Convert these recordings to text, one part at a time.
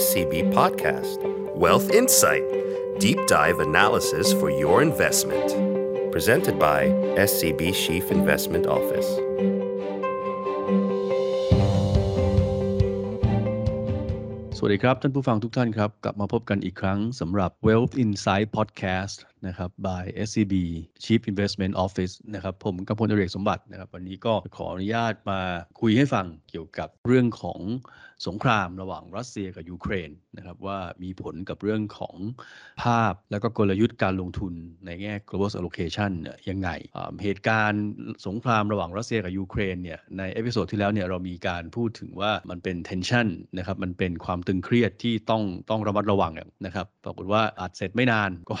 SCB Podcast Wealth Insight Deep Dive Analysis for Your Investment Presented by SCB Chief Investment Office สวัสดีครับ ท่านผู้ฟังทุกท่านครับ กลับมาพบกันอีกครั้งสำหรับ Wealth Insight Podcast นะครับ by SCB Chief Investment Office นะครับผมกำพลอเรกสมบัตินะครับ วันนี้ก็ขออนุญาตมาคุยให้ฟังเกี่ยวกับเรื่องของสงครามระหว่างรัสเซียกับยูเครนนะครับว่ามีผลกับเรื่องของภาพแล้วก็กลยุทธ์การลงทุนในแง่ global allocation ยังไง เหตุการณ์สงครามระหว่างรัสเซียกับยูเครนเนี่ยใน episode ที่แล้วเนี่ยเรามีการพูดถึงว่ามันเป็น tension นะครับมันเป็นความตึงเครียดที่ต้องต้องระมัดระวังนะครับปรากฏว่าอัดเสร็จไม่นานก็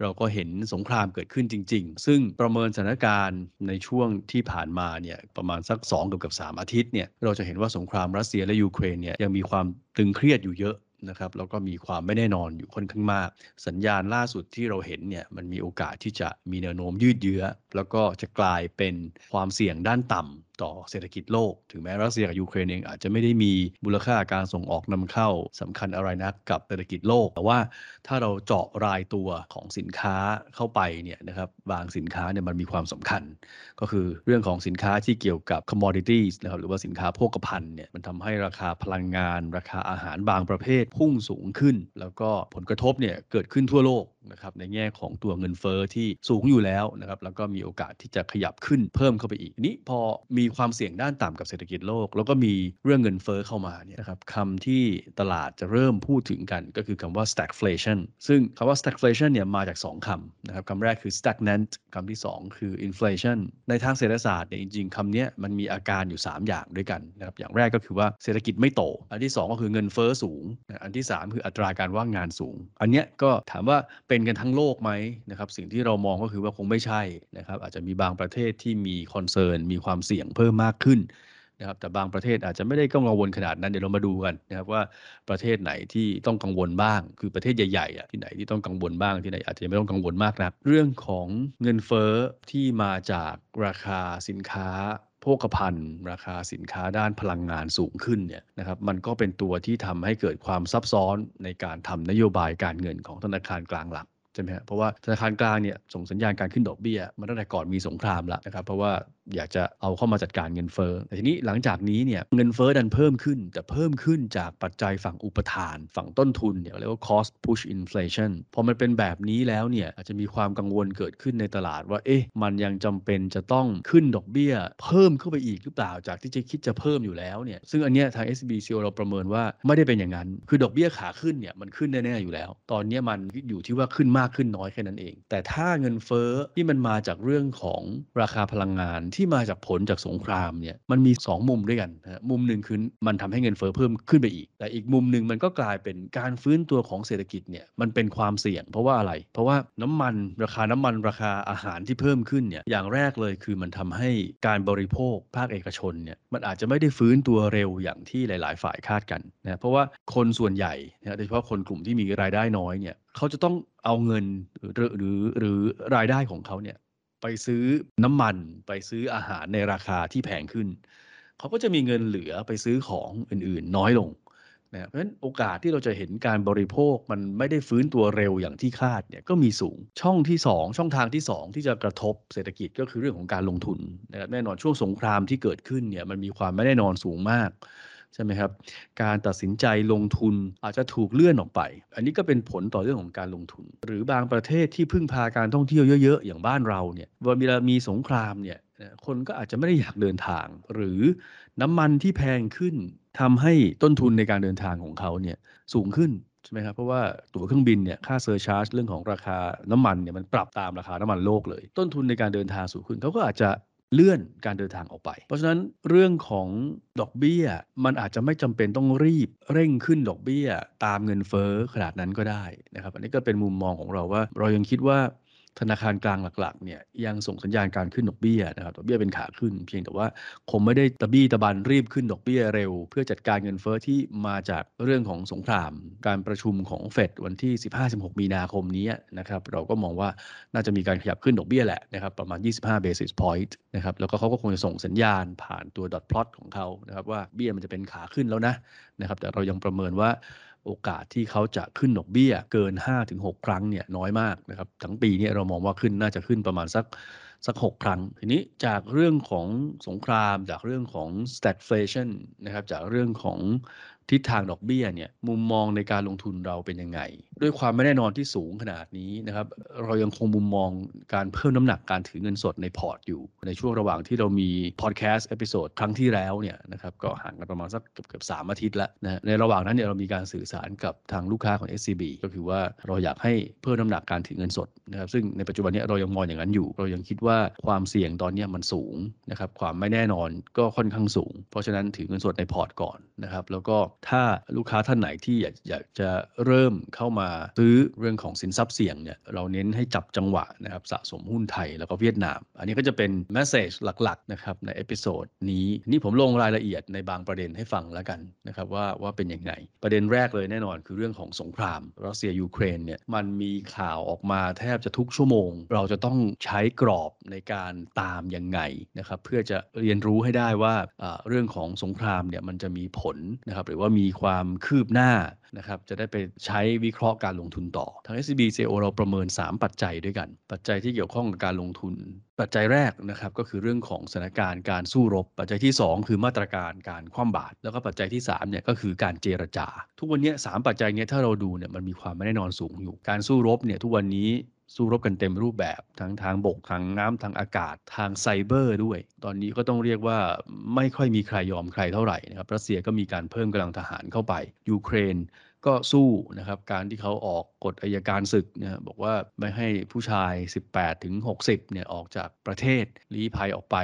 เราราก็เห็นสงครามเกิดขึ้นจริง ๆ ซึ่งประเมินสถานการณ์ในช่วงที่ผ่านมาเนี่ยประมาณสัก2กับกับ3อาทิตย์เนี่ยเราจะเห็นว่าสงครามรัสเซียและยูเครนเนี่ยยังมีความตึงเครียดอยู่เยอะนะครับแล้วก็มีความไม่แน่นอนอยู่ค่อนข้างมาก สัญญาณล่าสุดที่เราเห็นเนี่ยมันมีโอกาสที่จะมีแนวโน้มยืดเยื้อ แล้วก็จะกลายเป็นความเสี่ยงด้านต่ำ ต่อเศรษฐกิจโลก ถึงแม้รัสเซียกับยูเครนเองอาจจะไม่ได้มีมูลค่าการส่งออกนำเข้าสำคัญอะไรนักกับเศรษฐกิจโลก แต่ว่าถ้าเราเจาะรายตัวของสินค้าเข้าไปเนี่ยนะครับบางสินค้าเนี่ยมันมีความสำคัญ ก็คือเรื่องของสินค้าที่เกี่ยวกับ commodities นะครับหรือว่าสินค้าโภคภัณฑ์เนี่ยมันทำให้ราคาพลังงาน ราคาอาหารบางประเภทพุ่งสูงขึ้น แล้วก็ผลกระทบเนี่ยเกิดขึ้นทั่วโลก นะครับในแง่ของตัวเงินเฟอ้อที่สูงอยู่แล้วนะครับแล้วก็มีโอกาสที่จะขยับขึ้นเพิ่มเข้าไปอีกนี้พอมีความเสี่ยงด้านต่ำกับเศรษฐกิจโลก แล้วก็มีเรื่องเงินเฟอ้อเข้ามาเนี่ยนะครับคำที่ตลาดจะเริ่มพูดถึงกันก็คือคำว่า stagflation ซึ่งคำว่า stagflation เนี่ยมาจาก 2คำนะครับคำแรกคือ stagnant คำที่ 2 คือ inflation ในทางเศรษฐศาสตร์เนี่ยจริงๆคำนี้มันมีอาการอยู่ 3 อย่างด้วยกันนะครับอย่างแรกก็คือว่าเศรษฐกิจไม่โต อันที่ 2 ก็คือเงินเฟ้อสูง อันที่ 3 คืออัตราการว่างงานสูง อันเนี้ยก็ถามว่าเป็น็นกันทั้งโลกไหมนะครับสิ่งที่เรามองก็คือว่าคงไม่ใช่นะครับอาจจะมีบางประเทศที่มี concern มีความเสี่ยงเพิ่มมากขึ้นนะครับแต่บางประเทศอาจจะไม่ได้กังวลขนาดนั้นเดี๋ยวเรามาดูกันนะครับว่าประเทศไหนที่ต้องกังวลบ้าง คือประเทศใหญ่ๆอะที่ไหนที่ต้องกังวลบ้างที่ไหนอาจจะไม่ต้องกังวลมากนะักเรื่องของเงินเฟ้อที่มาจากราคาสินค้า โภคภัณฑ์ ราคาสินค้าด้านพลังงานสูงขึ้นเนี่ยนะครับมันก็เป็นตัวที่ทำให้เกิดความซับซ้อนในการทำนโยบายการเงินของธนาคารกลางหลักใช่ไหมครับเพราะว่าธนาคารกลางเนี่ยส่งสัญญาณการขึ้นดอกเบี้ยมาตั้งแต่ก่อนมีสงครามแล้วนะครับเพราะว่า อยากจะเอาเข้ามาจัดการเงินเฟ้อแต่ทีนี้หลังจากนี้เนี่ยเงินเฟ้อดันเพิ่มขึ้น แต่เพิ่มขึ้นจากปัจจัยฝั่งอุปทาน ฝั่งต้นทุนเนี่ยเรียกว่า cost push inflation พอมันเป็นแบบนี้แล้วเนี่ยอาจจะมีความกังวลเกิดขึ้นในตลาดว่าเอ๊ะมันยังจำเป็นจะต้องขึ้นดอกเบี้ย เพิ่มเข้าไปอีกหรือเปล่าจากที่จะคิดจะเพิ่มอยู่แล้วเนี่ยซึ่งอันเนี้ยทาง SBC เราประเมินว่าไม่ได้เป็นอย่างนั้น คือดอกเบี้ยขาขึ้นเนี่ยมันขึ้นแน่ๆอยู่แล้ว ตอนนี้มันอยู่ที่ว่าขึ้นมากขึ้นน้อยแค่นั้นเอง แต่ถ้าเงินเฟ้อที่มันมาจากเรื่องของราคาพลังงานที่ที่มาจากผลจากสงครามเนี่ยมันมี 2 มุมด้วยกันนะมุมหนึ่งคือมันทำให้เงินเฟ้อเพิ่มขึ้นไปอีก แต่อีกมุมหนึ่งมันก็กลายเป็นการฟื้นตัวของเศรษฐกิจเนี่ยมันเป็นความเสี่ยง เพราะว่าอะไร เพราะว่าน้ำมันราคาน้ำมันราคาอาหารที่เพิ่มขึ้นเนี่ยอย่างแรกเลยคือมันทำให้การบริโภคภาคเอกชนเนี่ยมันอาจจะไม่ได้ฟื้นตัวเร็วอย่างที่หลาย ๆ ฝ่ายคาดกันนะเพราะว่าคนส่วนใหญ่นะโดยเฉพาะคนกลุ่มที่มีรายได้น้อยเนี่ยเขาจะต้องเอาเงินหรือหรือหรือรายได้ของเขาเนี่ย ไปซื้อน้ำมัน ไปซื้ออาหารในราคาที่แพงขึ้น เขาก็จะมีเงินเหลือไปซื้อของอื่นๆ น้อยลงนะเพราะฉะนั้นโอกาสที่เราจะเห็นการบริโภคมันไม่ได้ฟื้นตัวเร็วอย่างที่คาดเนี่ยก็มีสูงช่องที่ 2 ช่องทางที่ 2 ที่จะกระทบเศรษฐกิจก็คือเรื่องของการลงทุนนะครับแน่นอนช่วงสงครามที่เกิดขึ้นเนี่ยมันมีความไม่แน่นอนสูงมาก ใช่ไหมครับ การตัดสินใจลงทุนอาจจะถูกเลื่อนออกไป อันนี้ก็เป็นผลต่อเรื่องของการลงทุน หรือบางประเทศที่พึ่งพาการท่องเที่ยวเยอะๆ อย่างบ้านเราเนี่ยเวลามีสงครามเนี่ยคนก็อาจจะไม่ได้อยากเดินทาง หรือน้ำมันที่แพงขึ้นทำให้ต้นทุนในการเดินทางของเขาเนี่ยสูงขึ้นใช่ไหมครับเพราะว่าตั๋วเครื่องบินเนี่ยค่าเซอร์ชาร์จเรื่องของราคาน้ำมันเนี่ยมันปรับตามราคาน้ำมันโลกเลย ต้นทุนในการเดินทางสูงขึ้นเขาก็อาจจะ เลื่อนการเดินทางออกไป เพราะฉะนั้นเรื่องของดอกเบี้ย มันอาจจะไม่จำเป็นต้องรีบเร่งขึ้นดอกเบี้ย ตามเงินเฟ้อขนาดนั้นก็ได้นะครับ อันนี้ก็เป็นมุมมองของเราว่า เรายังคิดว่า ธนาคารกลางหลักๆเนี่ยยังส่งสัญญาณการขึ้นดอกเบี้ยนะครับดอกเบี้ยเป็นขาขึ้น เพียงแต่ว่าคงไม่ได้ตะบี้ตะบันรีบขึ้นดอกเบี้ยเร็ว เพื่อจัดการเงินเฟอ้อที่มาจากเรื่องของสงคราม การประชุมของเฟดวันที่ 15-16 มีนาคมนี้นะครับเราก็มองว่าน่าจะมีการขยับขึ้นดอกเบี้ยแหละนะครับประมาณ 25 basis point นะครับแล้วก็เขาก็คงจะส่งสัญญาณผ่านตัว dot plot ของเขานะครับว่าเบี้ยมันจะเป็นขาขึ้นแล้วนะนะครับแต่เรายังประเมินว่า โอกาสที่เขาจะขึ้นดอกเบี้ยเกิน 5-6 ครั้งเนี่ยน้อยมากนะครับทั้งปีนี้เรามองว่าขึ้นน่าจะขึ้นประมาณสักสัก 6 ครั้ง ทีนี้จากเรื่องของสงคราม จากเรื่องของ stagflation นะครับจากเรื่องของ ทิศทางดอกเบี้ยเนี่ยมุมมองในการลงทุนเราเป็นยังไง ด้วยความไม่แน่นอนที่สูงขนาดนี้นะครับเรายังคงมุมมองการเพิ่มน้ำหนักการถือเงินสดในพอร์ตอยู่ ในช่วงระหว่างที่เรามีพอดแคสต์ episode ครั้งที่แล้วเนี่ยนะครับก็ห่างกันประมาณสักเกือบเกือบสามอาทิตย์แล้วนะในระหว่างนั้นเนี่ยเรามีการสื่อสารกับทางลูกค้าของ SCB ก็คือว่าเราอยากให้เพิ่มน้ำหนักการถือเงินสดนะครับซึ่งในปัจจุบันนี้เรายังมองอย่างนั้นอยู่ เรายังคิดว่าความเสี่ยงตอนนี้มันสูงนะครับความไม่แน่นอนก็ค่อนข้างสูง เพราะฉะนั้นถือเงินสดในพอร์ตก่อนนะครับแล้วก็ถ้าลูกค้าท่านไหนที่อยากอยากจะเริ่มเข้ามาซื้อเรื่องของสินทรัพย์เสี่ยงเนี่ยเราเน้นให้จับจังหวะนะครับสะสมหุ้นไทยแล้วก็เวียดนาม อันนี้ก็จะเป็น messageหลักๆนะครับใน episode นี้นี่ผมลงรายละเอียดในบางประเด็นให้ฟังแล้วกันนะครับว่าว่าเป็นยังไง ประเด็นแรกเลยแน่นอนคือเรื่องของสงครามรัสเซียยูเครนเนี่ยมันมีข่าวออกมาแทบจะทุกชั่วโมง เราจะต้องใช้กรอบในการตามยังไงนะครับเพื่อจะเรียนรู้ให้ได้ว่าเรื่องของสงครามเนี่ยมันจะมีผลนะครับหรือว่ามีความคืบหน้านะครับจะได้ไปใช้วิเคราะห์การลงทุนต่อ ทาง SCB CIO เราประเมิน 3 ปัจจัยด้วยกัน ปัจจัยที่เกี่ยวข้องกับการลงทุน ปัจจัยแรกนะครับก็คือเรื่องของสถานการณ์การสู้รบ ปัจจัยที่ 2 คือมาตรการการคว่ำบาตรแล้วก็ปัจจัยที่3เนี่ยก็คือการเจรจา ทุกวันนี้3ปัจจัยนี้ถ้าเราดูเนี่ยมันมีความไม่แน่นอนสูงอยู่ การสู้รบเนี่ยทุกวันนี้ สู้รบกันเต็มรูปแบบทั้งทางบกทางน้ำทางอากาศทางไซเบอร์ด้วย ตอนนี้ก็ต้องเรียกว่าไม่ค่อยมีใครยอมใครเท่าไหร่นะครับรัสเซียก็มีการเพิ่มกำลังทหารเข้าไป ยูเครนก็สู้นะครับการที่เขาออกกฎอายการศึกนี่ยบอกว่าไม่ให้ผู้ชาย 18ถึง60เนี่ยออกจากประเทศลี้ภัยออกไป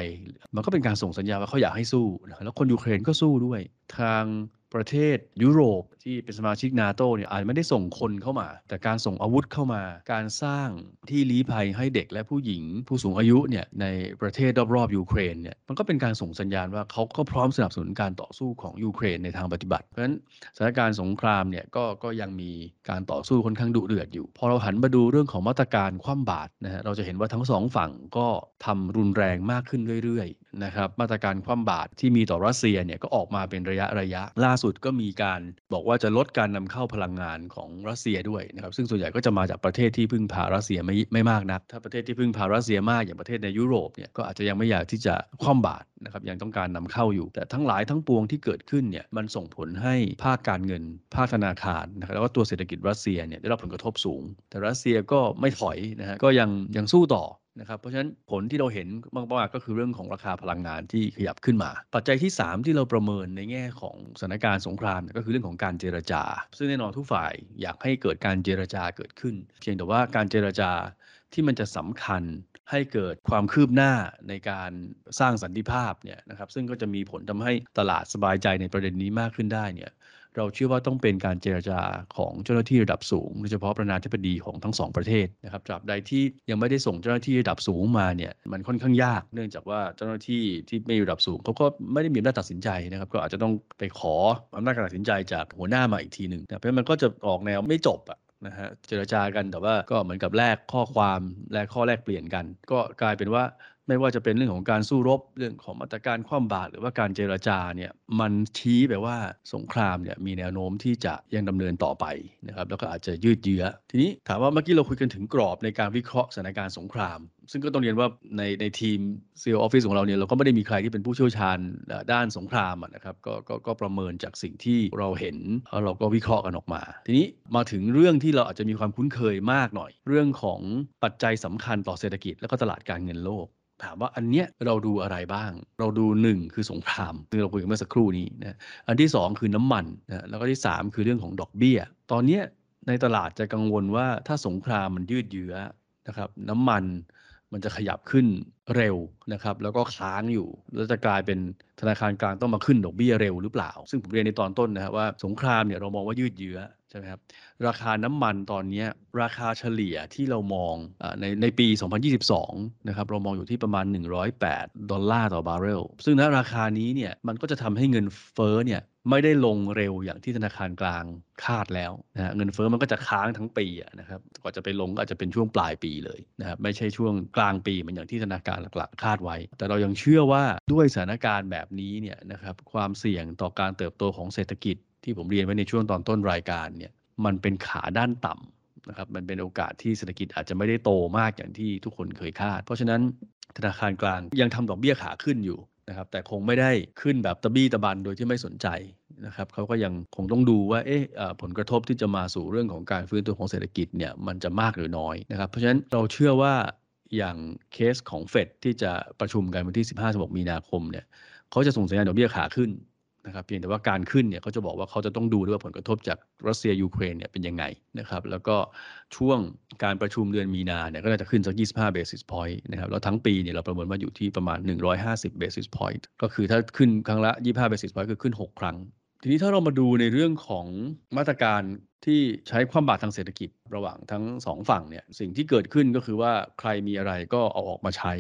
มันก็เป็นการส่งสัญญาว่าเขาอยากให้สู้นะแล้วคนยูเครนก็สู้ด้วย ทาง ประเทศยุโรปที่เป็นสมาชิกนาโตเนี่ยอาจไม่ได้ส่งคนเข้ามา แต่การส่งอาวุธเข้ามา การสร้างที่ลี้ภัยให้เด็กและผู้หญิง ผู้สูงอายุเนี่ยในประเทศรอบๆยูเครนเนี่ยมันก็เป็นการส่งสัญญาณว่าเขาก็พร้อมสนับสนุนการต่อสู้ของยูเครนในทางปฏิบัติ เพราะฉะนั้นสถานการณ์สงครามเนี่ยก็ก็ยังมีการต่อสู้ค่อนข้างดุเดือดอยู่ พอเราหันมาดูเรื่องของมาตรการคว่ำบาตรนะฮะเราจะเห็นว่าทั้งสองฝั่งก็ทำรุนแรงมากขึ้นเรื่อยๆ นะครับมาตรการคว่ำบาตรที่มีต่อรัสเซียเนี่ยก็ออกมาเป็นระยะระยะ ล่าสุดก็มีการบอกว่าจะลดการนำเข้าพลังงานของรัสเซียด้วยนะครับซึ่งส่วนใหญ่ก็จะมาจากประเทศที่พึ่งพารัสเซียไม่ไม่มากนัก ถ้าประเทศที่พึ่งพารัสเซียมากอย่างประเทศในยุโรปเนี่ยก็อาจจะยังไม่อยากที่จะคว่ำบาตรนะครับยังต้องการนำเข้าอยู่ แต่ทั้งหลายทั้งปวงที่เกิดขึ้นเนี่ยมันส่งผลให้ภาคการเงิน ภาคธนาคารนะครับแล้วก็ตัวเศรษฐกิจรัสเซียเนี่ยได้รับผลกระทบสูง แต่รัสเซียก็ไม่ถอยนะฮะก็ยังยังสู้ต่อ นะครับเพราะฉะนั้นผลที่เราเห็นมากๆก็คือเรื่องของราคาพลังงานที่ขยับขึ้นมา ปัจจัยที่ 3 ที่เราประเมินในแง่ของสถานการณ์สงครามก็คือเรื่องของการเจรจา ซึ่งแน่นอนทุกฝ่ายอยากให้เกิดการเจรจาเกิดขึ้น เพียงแต่ว่าการเจรจาที่มันจะสำคัญให้เกิดความคืบหน้าในการสร้างสันติภาพเนี่ยนะครับซึ่งก็จะมีผลทำให้ตลาดสบายใจในประเด็นนี้มากขึ้นได้เนี่ย เราเชื่อว่าต้องเป็นการเจรจาของเจ้าหน้าที่ระดับสูงโดยเฉพาะประธานาธิบดีของทั้งสองประเทศนะครับตราบใดที่ยังไม่ได้ส่งเจ้าหน้าที่ระดับสูงมาเนี่ยมันค่อนข้างยาก เนื่องจากว่าเจ้าหน้าที่ที่ไม่ระดับสูงเขาก็ไม่ได้มีอำนาจตัดสินใจนะครับก็อาจจะต้องไปขออำนาจการตัดสินใจจากหัวหน้ามาอีกทีหนึ่งเพราะมันก็จะออกแนวไม่จบอะนะฮะเจรจากันแต่ว่าก็เหมือนกับแลกข้อความแลกข้อแลกเปลี่ยนกัน ก็กลายเป็นว่า ไม่ว่าจะเป็นเรื่องของการสู้รบเรื่องของมาตรการคว่ำบาตรหรือว่าการเจรจาเนี่ยมันชี้ไปว่าสงครามเนี่ยมีแนวโน้มที่จะยังดำเนินต่อไปนะครับแล้วก็อาจจะยืดเยื้อ ทีนี้ถามว่าเมื่อกี้เราคุยกันถึงกรอบในการวิเคราะห์สถานการณ์สงคราม ซึ่งก็ต้องเรียนว่าในในทีมซีออฟฟิศของเราเนี่ยเราก็ไม่ได้มีใครที่เป็นผู้เชี่ยวชาญด้านสงครามนะครับกก็ก็ประเมินจากสิ่งที่เราเห็นแล้วเราก็วิเคราะห์กันออกมา ทีนี้มาถึงเรื่องที่เราอาจจะมีความคุ้นเคยมากหน่อย เรื่องของปัจจัยสำคัญต่อเศรษฐกิจและก็ตลาดการเงินโลก ถามว่าอันเนี้ยเราดูอะไรบ้าง เราดู1คือสงครามซึ่งเราคุยกันเมื่อสักครู่นี้นะอันที่2คือน้ำมันนะแล้วก็ที่3คือเรื่องของดอกเบี้ย ตอนนี้ในตลาดจะกังวลว่าถ้าสงครามมันยืดเยื้อนะครับ น้ำมันมันจะขยับขึ้นเร็วนะครับ แล้วก็ค้างอยู่ แล้วจะกลายเป็นธนาคารกลางต้องมาขึ้นดอกเบี้ยเร็วหรือเปล่า ซึ่งผมเรียนในตอนต้นนะครับว่าสงครามเนี่ยเรามองว่ายืดเยื้อ ช่ไหมครับราคาน้ำมันตอนนี้ราคาเฉลี่ยที่เรามองอในในปี 2022 นะครับเรามองอยู่ที่ประมาณ 108 ดอลลาร์ต่อบาร์เรล ซึ่งณราคานี้เนี่ยมันก็จะทำให้เงินเฟ้อเนี่ยไม่ได้ลงเร็วอย่างที่ธนาคารกลางคาดแล้วนะเงินเฟ้อมันก็จะค้างทั้งปีนะครับกว่าจะไปลงก็อาจจะเป็นช่วงปลายปีเลยนะครับไม่ใช่ช่วงกลางปีเหมือนอย่างที่ธนาคารหลักๆ คาดไว้ แต่เรายังเชื่อว่าด้วยสถานการณ์แบบนี้เนี่ยนะครับความเสี่ยงต่อการเติบโตของเศรษฐกิจ ที่ผมเรียนไว้ในช่วงตอนต้นรายการเนี่ยมันเป็นขาด้านต่ำนะครับมันเป็นโอกาสที่เศรษฐกิจอาจจะไม่ได้โตมากอย่างที่ทุกคนเคยคาด เพราะฉะนั้นธนาคารกลางยังทำดอกเบี้ยขาขึ้นอยู่นะครับแต่คงไม่ได้ขึ้นแบบตะบี้ตะบันโดยที่ไม่สนใจนะครับเขาก็ยังคงต้องดูว่าเอ๊ะผลกระทบที่จะมาสู่เรื่องของการฟื้นตัวของเศรษฐกิจเนี่ยมันจะมากหรือน้อยนะครับเพราะฉะนั้นเราเชื่อว่าอย่างเคสของเฟดที่จะประชุมกันวันที่ 15-16 มีนาคมเนี่ยเขาจะส่งสัญญาณดอกเบี้ยขาขึ้น นะครับเพียงแต่ว่าการขึ้นเนี่ยเขาจะบอกว่าเขาจะต้องดูด้วยว่าผลกระทบจากรัสเซียยูเครนเนี่ยเป็นยังไงนะครับ แล้วก็ช่วงการประชุมเดือนมีนาเนี่ยก็จะขึ้นสัก 25 basis point นะครับแล้วทั้งปีเนี่ยเราประเมินว่าอยู่ที่ประมาณ 150 basis point ก็คือถ้าขึ้นครั้งละ 25 basis point คือขึ้น 6 ครั้ง ทีนี้ถ้าเรามาดูในเรื่องของมาตรการที่ใช้ความบาดทางเศรษฐกิจระหว่างทั้งสองฝั่งเนี่ยสิ่งที่เกิดขึ้นก็คือว่าใครมีอะไรก็เอาออกมาใช้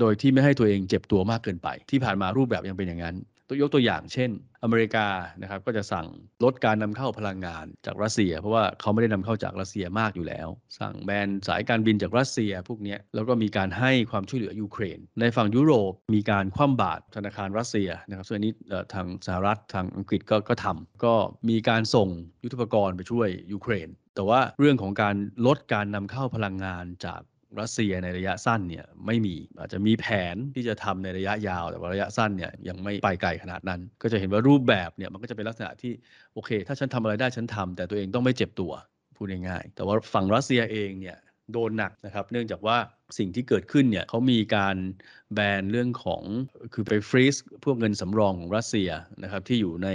โดยที่ไม่ให้ตัวเองเจ็บตัวมากเกินไป ที่ผ่านมารูปแบบยังเป็นอย่างนั้น ยกตัวอย่างเช่น อเมริกานะครับก็จะสั่งลดการนำเข้าพลังงานจากรัสเซีย เพราะว่าเขาไม่ได้นำเข้าจากรัสเซียมากอยู่แล้ว สั่งแบนสายการบินจากรัสเซียพวกนี้แล้วก็มีการให้ความช่วยเหลือยูเครน ในฝั่งยุโรปมีการคว่ำบาตรธนาคารรัสเซียนะครับส่วนนี้ทางสหรัฐทางอังกฤษก็ก็ทำก็มีการส่งยุทธปกรณ์ไปช่วยยูเครนแต่ว่าเรื่องของการลดการนำเข้าพลังงานจาก รัสเซียในระยะสั้นเนี่ยไม่มีอาจจะมีแผนที่จะทำในระยะยาว แต่ว่าระยะสั้นเนี่ยยังไม่ไปไกลขนาดนั้น ก็จะเห็นว่ารูปแบบเนี่ยมันก็จะเป็นลักษณะที่โอเค ถ้าฉันทำอะไรได้ฉันทำแต่ตัวเองต้องไม่เจ็บตัวพูดง่ายๆแต่ว่าฝั่งรัสเซียเองเนี่ยโดนหนักนะครับ เนื่องจากว่าสิ่งที่เกิดขึ้นเนี่ยเขามีการแบนเรื่องของคือไปฟรีซพวกเงินสำรองของรัสเซียนะครับที่อยู่ใน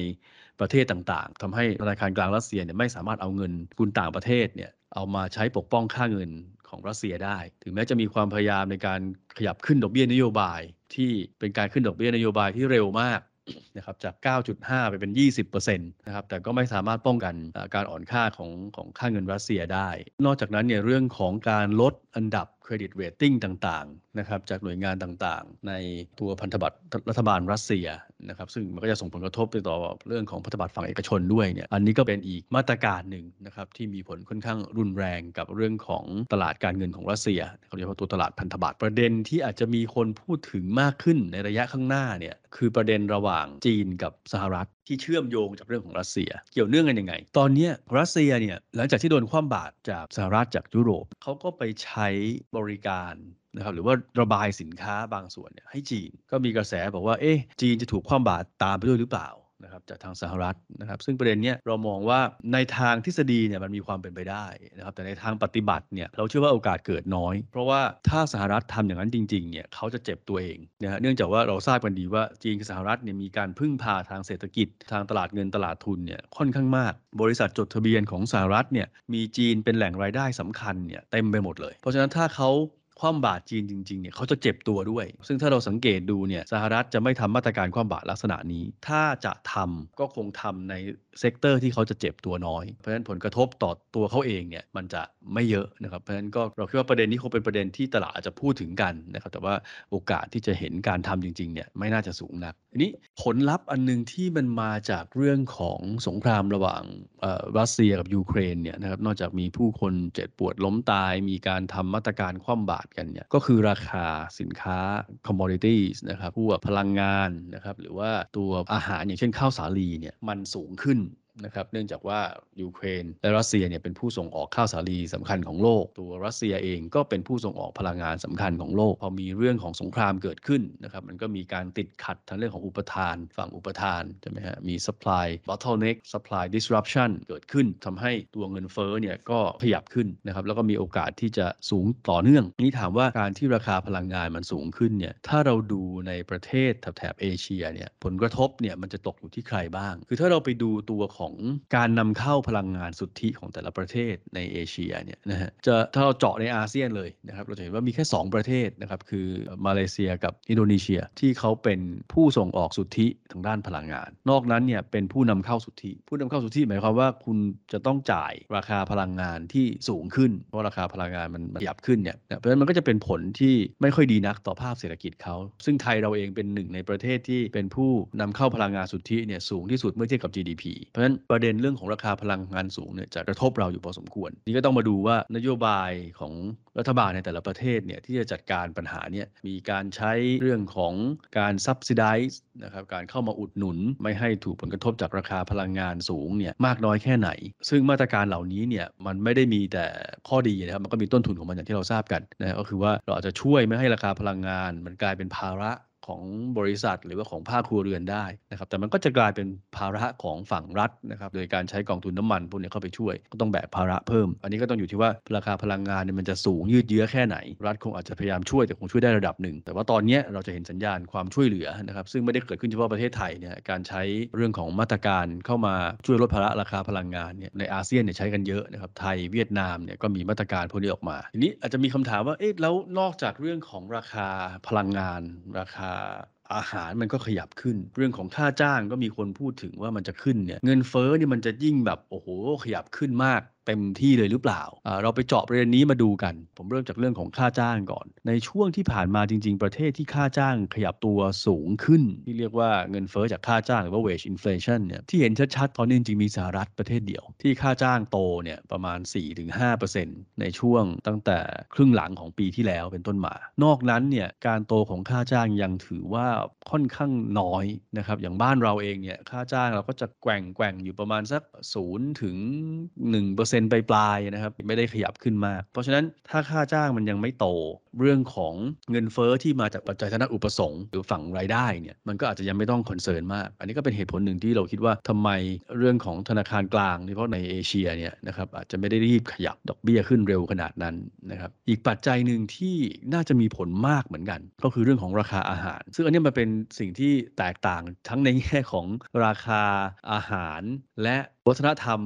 ประเทศต่างๆทำให้ธนาคารกลางรัสเซียเนี่ยไม่สามารถเอาเงินทุนต่างประเทศเนี่ยเอามาใช้ปกป้องค่าเงิน ของรัสเซียได้ ถึงแม้จะมีความพยายามในการขยับขึ้นดอกเบี้ยนโยบายที่เป็นการขึ้นดอกเบี้ยนโยบายที่เร็วมากนะครับจาก 9.5 ไปเป็น 20%นะครับ แต่ก็ไม่สามารถป้องกันการอ่อนค่าของของค่าเงินรัสเซียได้ นอกจากนั้นเนี่ยเรื่องของการลดอันดับ เครดิตเรตติ้งต่างๆนะครับจากหน่วยงานต่างๆ ในตัวพันธบัตรรัฐบาลรัสเซียนะครับซึ่งมันก็จะส่งผลกระทบไปต่อเรื่องของพันธบัตรฝั่งเอกชนด้วยเนี่ยอันนี้ก็เป็นอีกมาตรการหนึ่งนะครับที่มีผลค่อนข้างรุนแรงกับเรื่องของตลาดการเงินของรัสเซียเขาเรียกว่าตัวตลาดพันธบัตรประเด็นที่อาจจะมีคนพูดถึงมากขึ้นในระยะข้างหน้าเนี่ยคือประเด็นระหว่างจีนกับสหรัฐที่เชื่อมโยงจากเรื่องของรัสเซีย เกี่ยวเนื่องกันยังไง ตอนนี้รัสเซียเนี่ยหลังจากที่โดนคว่ำบาตรจากสหรัฐจากยุโรปเขาก็ไปใช้บริการนะครับหรือว่าระบายสินค้าบางส่วนเนี่ยให้จีนก็มีกระแสบอกว่าเอ๊ะจีนจะถูกคว่ำบาตรตามไปด้วยหรือเปล่า นะครับจากทางสหรัฐนะครับ ซึ่งประเด็นเนี้ยเรามองว่าในทางทฤษฎีเนี่ยมันมีความเป็นไปได้นะครับ แต่ในทางปฏิบัติเนี่ยเราเชื่อว่าโอกาสเกิดน้อย เพราะว่าถ้าสหรัฐทำอย่างนั้นจริงๆเนี่ยเขาจะเจ็บตัวเองนะฮะเนื่องจากว่าเราทราบกันดีว่าจีนกับสหรัฐเนี่ยมีการพึ่งพาทางเศรษฐกิจ ทางตลาดเงินตลาดทุนเนี่ยค่อนข้างมาก บริษัทจดทะเบียนของสหรัฐเนี่ยมีจีนเป็นแหล่งรายได้สำคัญเนี่ยเต็มไปหมดเลย เพราะฉะนั้นถ้าเขา คว่ำบาตรจีนจริงๆเนี่ยเขาจะเจ็บตัวด้วย ซึ่งถ้าเราสังเกตดูเนี่ยสหรัฐจะไม่ทำมาตรการคว่ำบาตรลักษณะนี้ ถ้าจะทำก็คงทำใน sector ที่เขาจะเจ็บตัวน้อย เพราะฉะนั้นผลกระทบต่อตัวเขาเองเนี่ยมันจะไม่เยอะนะครับ เพราะฉะนั้นก็เราคิดว่าประเด็นนี้คงเป็นประเด็นที่ตลาดอาจจะพูดถึงกันนะครับ แต่ว่าโอกาสที่จะเห็นการทำจริงๆเนี่ยไม่น่าจะสูงนักทีนี้ผลลัพธ์อันนึงที่มันมาจากเรื่องของสงครามระหว่างรัสเซียกับยูเครนเนี่ยนะครับ นอกจากมีผู้คนเจ็บปวดล้มตาย มีการทำมาตรการคว่ำบาตรกันเนี่ย ก็คือราคาสินค้า commodities นะครับพวกพลังงานนะครับ หรือว่าตัวอาหารอย่างเช่นข้าวสาลีเนี่ยมันสูงขึ้น นะครับเนื่องจากว่ายูเครนและรัสเซียเนี่ยเป็นผู้ส่งออกข้าวสาลีสำคัญของโลก ตัวรัสเซียเองก็เป็นผู้ส่งออกพลังงานสำคัญของโลก พอมีเรื่องของสงครามเกิดขึ้นนะครับมันก็มีการติดขัดทางเรื่องของอุปทาน ฝั่งอุปทานใช่ไหมฮะมี supply bottleneck supply disruption เกิดขึ้นทำให้ตัวเงินเฟ้อเนี่ยก็ขยับขึ้นนะครับแล้วก็มีโอกาสที่จะสูงต่อเนื่องนี่ถามว่าการที่ราคาพลังงานมันสูงขึ้นเนี่ยถ้าเราดูในประเทศแถบเอเชียเนี่ยผลกระทบเนี่ยมันจะตกอยู่ที่ใครบ้าง คือถ้าเราไปดูตัวของของการนำเข้าพลังงานสุทธิของแต่ละประเทศในเอเชียเนี่ยนะฮะจะถ้าเราเจาะในอาเซียนเลยนะครับเราจะเห็นว่ามีแค่ 2 ประเทศนะครับคือมาเลเซียกับอินโดนีเซียที่เขาเป็นผู้ส่งออกสุทธิทางด้านพลังงาน นอกนั้นเนี่ยเป็นผู้นำเข้าสุทธิ ผู้นำเข้าสุทธิหมายความว่าคุณจะต้องจ่ายราคาพลังงานที่สูงขึ้น เพราะราคาพลังงานมันขยับขึ้นเนี่ยเพราะฉะนั้นมันก็จะเป็นผลที่ไม่ค่อยดีนักต่อภาพเศรษฐกิจเขาซึ่งไทยเราเองเป็นหนึ่งในประเทศที่เป็นผู้นำเข้าพลังงานสุทธิเนี่ยสูงที่สุดเมื่อเทียบกับ GDP เพราะฉะนั้นประเด็นเรื่องของราคาพลังงานสูงเนี่ยจะกระทบเราอยู่พอสมควร นี่ก็ต้องมาดูว่านโยบายของรัฐบาลในแต่ละประเทศเนี่ยที่จะจัดการปัญหาเนี่ยมีการใช้เรื่องของการ subsidize นะครับการเข้ามาอุดหนุนไม่ให้ถูกผลกระทบจากราคาพลังงานสูงเนี่ยมากน้อยแค่ไหน ซึ่งมาตรการเหล่านี้เนี่ยมันไม่ได้มีแต่ข้อดีนะครับมันก็มีต้นทุนของมันอย่างที่เราทราบกันนะก็คือว่าเราอาจจะช่วยไม่ให้ราคาพลังงาน มันกลายเป็นภาระ ของบริษัทหรือว่าของภาคครัวเรือนได้นะครับ แต่มันก็จะกลายเป็นภาระของฝั่งรัฐนะครับ โดยการใช้กองทุนน้ำมันพวกนี้เข้าไปช่วย ก็ต้องแบกภาระเพิ่ม อันนี้ก็ต้องอยู่ที่ว่าราคาพลังงานเนี่ยมันจะสูงยืดเยื้อแค่ไหน รัฐคงอาจจะพยายามช่วยแต่คงช่วยได้ระดับหนึ่ง แต่ว่าตอนนี้เราจะเห็นสัญญาณความช่วยเหลือนะครับซึ่งไม่ได้เกิดขึ้นเฉพาะประเทศไทยเนี่ยการใช้เรื่องของมาตรการเข้ามาช่วยลดภาระราคาพลังงานเนี่ยในอาเซียนเนี่ยใช้กันเยอะนะครับไทยเวียดนามเนี่ยก็มีมาตรการพวกนี้ออกมาทีนี้อาจจะมีคำถามว่าเอ๊ะแล้วนอกจากเรื่องของราคาพลังงานราคาอาหารมันก็ขยับขึ้น เรื่องของค่าจ้างก็มีคนพูดถึงว่ามันจะขึ้นเนี่ยเงินเฟ้อนี่มันจะยิ่งแบบโอ้โหขยับขึ้นมาก เต็มที่เลยหรือเปล่า เราไปเจาะประเด็นนี้มาดูกัน ผมเริ่มจากเรื่องของค่าจ้างก่อน ในช่วงที่ผ่านมาจริง ๆ ประเทศที่ค่าจ้างขยับตัวสูงขึ้น ที่เรียกว่าเงินเฟอ้อจากค่าจ้างหรือว่า wage inflation เนี่ยที่เห็นชัดๆ ตอนนี้จริงๆมีสหรัฐประเทศเดียว ที่ค่าจ้างโตเนี่ยประมาณ 4-5%ในช่วงตั้งแต่ครึ่งหลังของปีที่แล้วเป็นต้นมา นอกนั้นเนี่ยการโตของค่าจ้างยังถือว่าค่อนข้างน้อยนะครับอย่างบ้านเราเองเนี่ยค่าจ้างเราก็จะแกว่งแกว่งอยู่ประมาณสัก0ถึง1%นไปปลายๆนะครับไม่ได้ขยับขึ้นมาก เพราะฉะนั้นถ้าค่าจ้างมันยังไม่โตเรื่องของเงินเฟอ้อที่มาจากปัจจัยทางด้านอุปสงค์หรือฝั่งรายได้เนี่ยมันก็อาจจะยังไม่ต้องคอนเซิร์นมาก อันนี้ก็เป็นเหตุผลหนึ่งที่เราคิดว่าทำไมเรื่องของธนาคารกลางโดยเฉพาะในเอเชียเนี่ยนะครับอาจจะไม่ได้รีบขยับดอกเบี้ยขึ้นเร็วขนาดนั้นนะครับอีกปัจจัยหนึ่งที่น่าจะมีผลมากเหมือนกัน ก็คือเรื่องของราคาอาหาร ซึ่งอันนี้มันเป็นสิ่งที่แตกต่างทั้งในแง่ของราคาอาหาร และวัฒนธรรม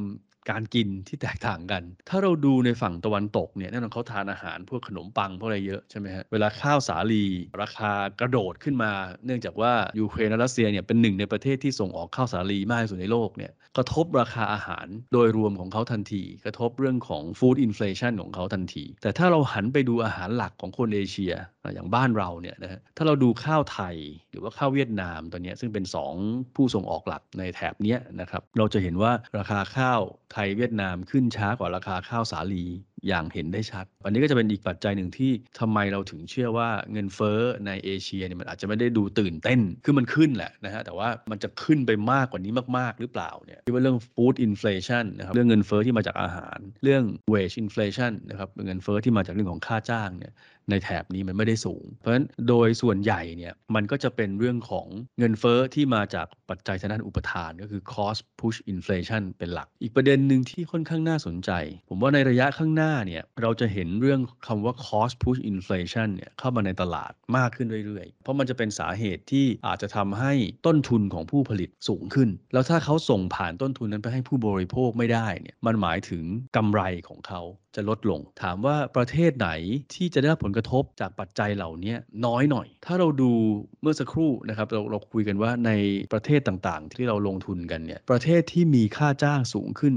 การกินที่แตกต่างกัน ถ้าเราดูในฝั่งตะวันตกเนี่ยแน่นอนเขาทานอาหารพวกขนมปังพวกอะไรเยอะใช่ไหมฮะ เวลาข้าวสาลีราคากระโดดขึ้นมา เนื่องจากว่ายูเครนและรัสเซียเนี่ยเป็นหนึ่งในประเทศที่ส่งออกข้าวสาลีมากที่สุดในโลกเนี่ยกระทบราคาอาหารโดยรวมของเขาทันที กระทบเรื่องของฟู้ดอินฟลชันของเขาทันที แต่ถ้าเราหันไปดูอาหารหลักของคนเอเชียอย่างบ้านเราเนี่ยนะฮะถ้าเราดูข้าวไทยหรือว่าข้าวเวียดนามตอนนี้ซึ่งเป็น 2 ผู้ส่งออกหลักในแถบนี้นะครับเราจะเห็นว่าราคาข้าวไทยเวียดนามขึ้นช้ากว่าราคาข้าวสาลีอย่างเห็นได้ชัดอันนี้ก็จะเป็นอีกปัจจัยหนึ่งที่ทำไมเราถึงเชื่อว่าเงินเฟ้อในเอเชียเนี่ยมันอาจจะไม่ได้ดูตื่นเต้น คือมันขึ้นแหละนะฮะ แต่ว่ามันจะขึ้นไปมากกว่านี้มาก ๆ หรือเปล่าเนี่ยที่ว่าเรื่อง food inflation นะครับ เรื่องเงินเฟ้อที่มาจากอาหาร เรื่อง wage inflation นะครับ เงินเฟ้อที่มาจากเรื่องของค่าจ้างเนี่ย ในแถบนี้มันไม่ได้สูง เพราะฉะนั้นโดยส่วนใหญ่เนี่ยมันก็จะเป็นเรื่องของเงินเฟอ้อที่มาจากปัจจัยทางด้านอุปทานก็คือ cost push inflation เป็นหลัก อีกประเด็นหนึ่งที่ค่อนข้างน่าสนใจ ผมว่าในระยะข้างหน้าเนี่ยเราจะเห็นเรื่องคำว่า cost push inflation เนี่ยเข้ามาในตลาดมากขึ้นเรื่อยๆ เพราะมันจะเป็นสาเหตุที่อาจจะทำให้ต้นทุนของผู้ผลิตสูงขึ้น แล้วถ้าเขาส่งผ่านต้นทุนนั้นไปให้ผู้บริโภคไม่ได้เนี่ยมันหมายถึงกำไรของเขาจะลดลง ถามว่าประเทศไหนที่จะได้รับผลกระระทบจากปัจจัยเหล่านี้น้อยหน่อย ถ้าเราดูเมื่อสักครู่นะครับเราเราคุยกันว่าในประเทศต่างๆ ที่เราลงทุนกันเนี่ยประเทศที่มีค่าจ้างสูงขึ้น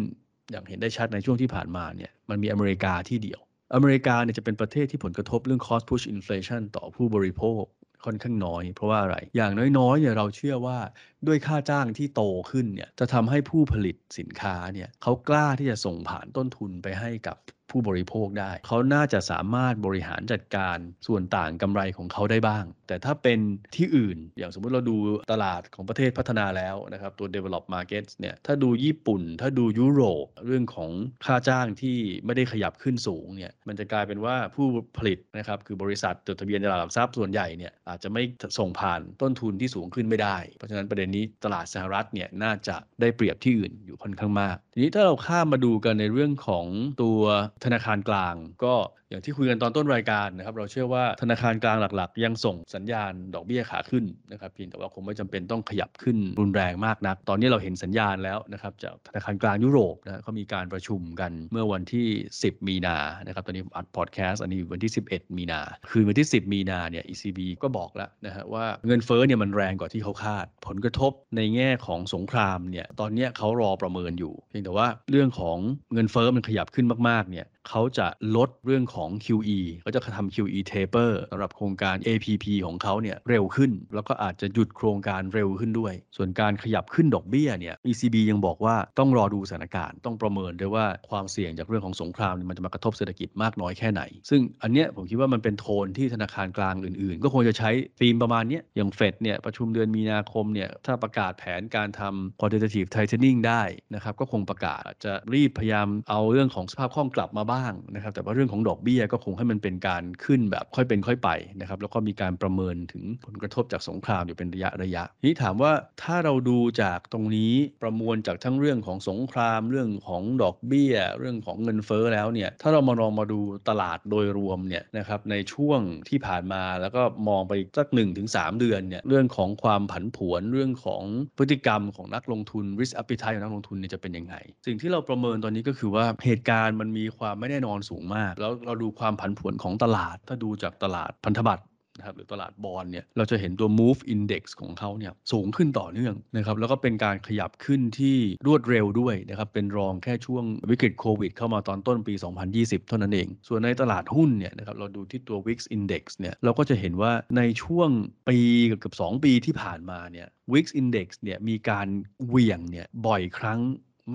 อย่างเห็นได้ชัดในช่วงที่ผ่านมาเนี่ยมันมีอเมริกาที่เดียว อเมริกาเนี่ยจะเป็นประเทศที่ผลกระทบเรื่อง cost push inflation ต่อผู้บริโภคค่อนข้างน้อย เพราะว่าอะไร อย่างน้อยๆเนี่ยเราเชื่อว่า ด้วยค่าจ้างที่โตขึ้นเนี่ยจะทำให้ผู้ผลิตสินค้าเนี่ยเขากล้าที่จะส่งผ่านต้นทุนไปให้กับผู้บริโภคได้ เขาน่าจะสามารถบริหารจัดการส่วนต่างกำไรของเขาได้บ้าง แต่ถ้าเป็นที่อื่น อย่างสมมุติเราดูตลาดของประเทศพัฒนาแล้วนะครับ ตัว develop markets เนี่ย ถ้าดูญี่ปุ่น ถ้าดูยุโรป เรื่องของค่าจ้างที่ไม่ได้ขยับขึ้นสูงเนี่ย มันจะกลายเป็นว่าผู้ผลิตนะครับ คือบริษัทจดทะเบียนตลาดหลักทรัพย์ส่วนใหญ่เนี่ยอาจจะไม่ส่งผ่านต้นทุนที่สูงขึ้นไม่ได้ เพราะฉะนั้นประเด็นนี้ตลาดสหรัฐเนี่ยน่าจะได้เปรียบที่อื่นอยู่ค่อนข้างมาก ทีนี้ถ้าเราข้ามมาดูกันในเรื่องของตัวธนาคารกลางก็ อย่างที่คุยกันตอนต้นรายการนะครับ เราเชื่อว่าธนาคารกลางหลักๆ ยังส่งสัญญาณดอกเบี้ยขาขึ้นนะครับเพียงแต่ว่าคงไม่จำเป็นต้องขยับขึ้นรุนแรงมากนัก ตอนนี้เราเห็นสัญญาณแล้วนะครับจากธนาคารกลางยุโรปนะเขามีการประชุมกันเมื่อวันที่ 10 มีนานะครับตอนนี้อัดพอดแคสต์อันนี้วันที่ 11 มีนา คือวันที่ 10 มีนาเนี่ย ECB ก็บอกแล้วนะฮะว่าเงินเฟ้อเนี่ยมันแรงกว่าที่เขาคาด ผลกระทบในแง่ของสงครามเนี่ยตอนนี้เขารอประเมินอยู่ เพียงแต่ว่าเรื่องของเงินเฟ้อมันขยับขึ้นมากๆเนี่ยเขาจะลดเรื่องของ QE เขาจะทำ QE taper สำหรับโครงการ APP ของเขาเนี่ยเร็วขึ้น แล้วก็อาจจะหยุดโครงการเร็วขึ้นด้วย ส่วนการขยับขึ้นดอกเบี้ยเนี่ย ECB ยังบอกว่าต้องรอดูสถานการณ์ ต้องประเมินด้วยว่าความเสี่ยงจากเรื่องของสงครามมันจะมากระทบเศรษฐกิจมากน้อยแค่ไหน ซึ่งอันเนี้ยผมคิดว่ามันเป็นโทนที่ธนาคารกลางอื่นๆ ก็คงจะใช้ธีมประมาณนี้อย่างเฟดเนี่ยประชุมเดือนมีนาคมเนี่ยถ้าประกาศแผนการทำ quantitative tightening ได้นะครับก็คงประกาศจะรีบพยายามเอาเรื่องของสภาพคล่องกลับมาบ้างนะครับ แต่ว่าเรื่องของดอกเบี้ยก็คงให้มันเป็นการขึ้นแบบค่อยเป็นค่อยไปนะครับ แล้วก็มีการประเมินถึงผลกระทบจากสงครามอยู่เป็นระยะระยะนี้ถามว่าถ้าเราดูจากตรงนี้ประมวลจากทั้งเรื่องของสงคราม เรื่องของดอกเบี้ย เรื่องของเงินเฟ้อแล้วเนี่ย ถ้าเรามาลองมาดูตลาดโดยรวมเนี่ยนะครับในช่วงที่ผ่านมาแล้วก็มองไปสัก1นถึงสเดือนเนี่ยเรื่องของความผันผวนเรื่องของพฤติกรรมของนักลงทุน risk appetite ของนักลงทุนเนี่ยจะเป็นยังไง สิ่งที่เราประเมินตอนนี้ก็คือว่าเหตุการณ์มันมีความไม่แน่นอนสูงมาก แล้วเราดูความผันผวนของตลาด ถ้าดูจากตลาดพันธบัตรนะครับหรือตลาดบอลเนี่ยเราจะเห็นตัว move index ของเขาเนี่ยสูงขึ้นต่อเนื่องนะครับแล้วก็เป็นการขยับขึ้นที่รวดเร็วด้วยนะครับเป็นรองแค่ช่วงวิกฤตโควิดเข้ามาตอนต้นปี 2020 เท่านั้นเอง ส่วนในตลาดหุ้นเนี่ยนะครับเราดูที่ตัว Wix Index เนี่ยเราก็จะเห็นว่าในช่วงปีเกือบ2 ปีที่ผ่านมาเนี่ย Wix Index เนี่ยมีการเหวี่ยงเนี่ยบ่อยครั้ง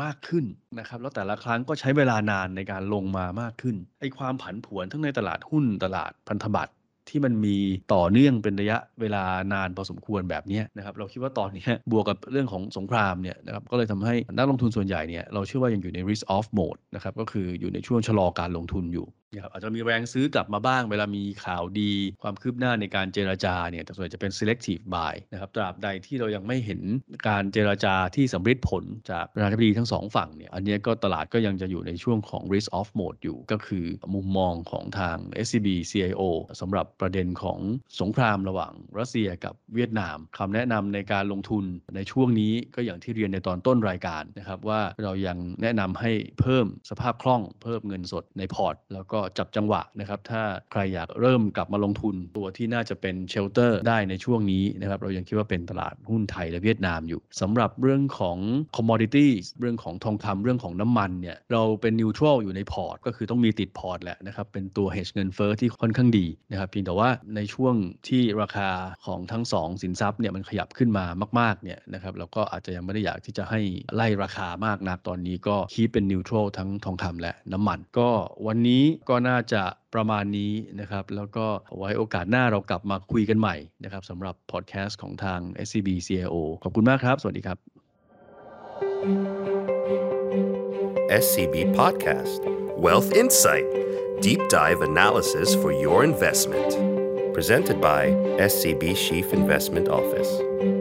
มากขึ้นนะครับแล้วแต่ละครั้งก็ใช้เวลานานในการลงมามากขึ้นไอ้ความผันผวนทั้งในตลาดหุ้นตลาดพันธบัตรที่มันมีต่อเนื่องเป็นระยะเวลานานพอสมควรแบบนี้นะครับเราคิดว่าตอนนี้บวกกับเรื่องของสงครามเนี่ยนะครับก็เลยทำให้นักลงทุนส่วนใหญ่เนี่ยเราเชื่อว่ายังอยู่ใน risk off mode นะครับก็คืออยู่ในช่วงชะลอการลงทุนอยู่นะครับอาจจะมีแรงซื้อกลับมาบ้าง เวลามีข่าวดีความคืบหน้าในการเจราจาเนี่ยแต่ส่วนใหญ่จะเป็น selective buy นะครับตราบใดที่เรายังไม่เห็นการเจราจาที่สำเร็จผลจากประธานาธิบดีทั้งสองฝั่งเนี่ยอันนี้ก็ตลาดก็ยังจะอยู่ในช่วงของ risk off mode อยู่ ก็คือมุมมองของทาง SCB CIO สำหรับประเด็นของสงครามระหว่างรัสเซียกับเวียดนามคำแนะนำในการลงทุนในช่วงนี้ก็อย่างที่เรียนในตอนต้นรายการนะครับว่าเรายังแนะนำให้เพิ่มสภาพคล่องเพิ่มเงินสดในพอร์ต แล้วก็จับจังหวะนะครับ ถ้าใครอยากเริ่มกลับมาลงทุนตัวที่น่าจะเป็น shelter ได้ในช่วงนี้นะครับ เรายังคิดว่าเป็นตลาดหุ้นไทยและเวียดนามอยู่สำหรับเรื่องของ commodity เรื่องของทองคำเรื่องของน้ำมันเนี่ยเราเป็น neutral อยู่ในพอร์ต ก็คือต้องมีติดพอร์ตแหละนะครับ เป็นตัว hedge เงินเฟ้อที่ค่อนข้างดีนะครับเพียงแต่ว่าในช่วงที่ราคาของทั้ง 2 สินทรัพย์เนี่ยมันขยับขึ้นมามากๆเนี่ยนะครับเราก็อาจจะยังไม่ได้อยากที่จะให้ไล่ราคามากนักตอนนี้ก็คีเป็นนิวทรัลทั้งทองคำและน้ำมัน ก็วันนี้ก็น่าจะประมาณนี้นะครับ แล้วก็ไว้โอกาสหน้าเรากลับมาคุยกันใหม่นะครับสำหรับพอดแคสต์ของทาง SCB CIO ขอบคุณมากครับ สวัสดีครับ SCB Podcast Wealth Insight Deep Dive Analysis for Your Investment. Presented by SCB Chief Investment Office.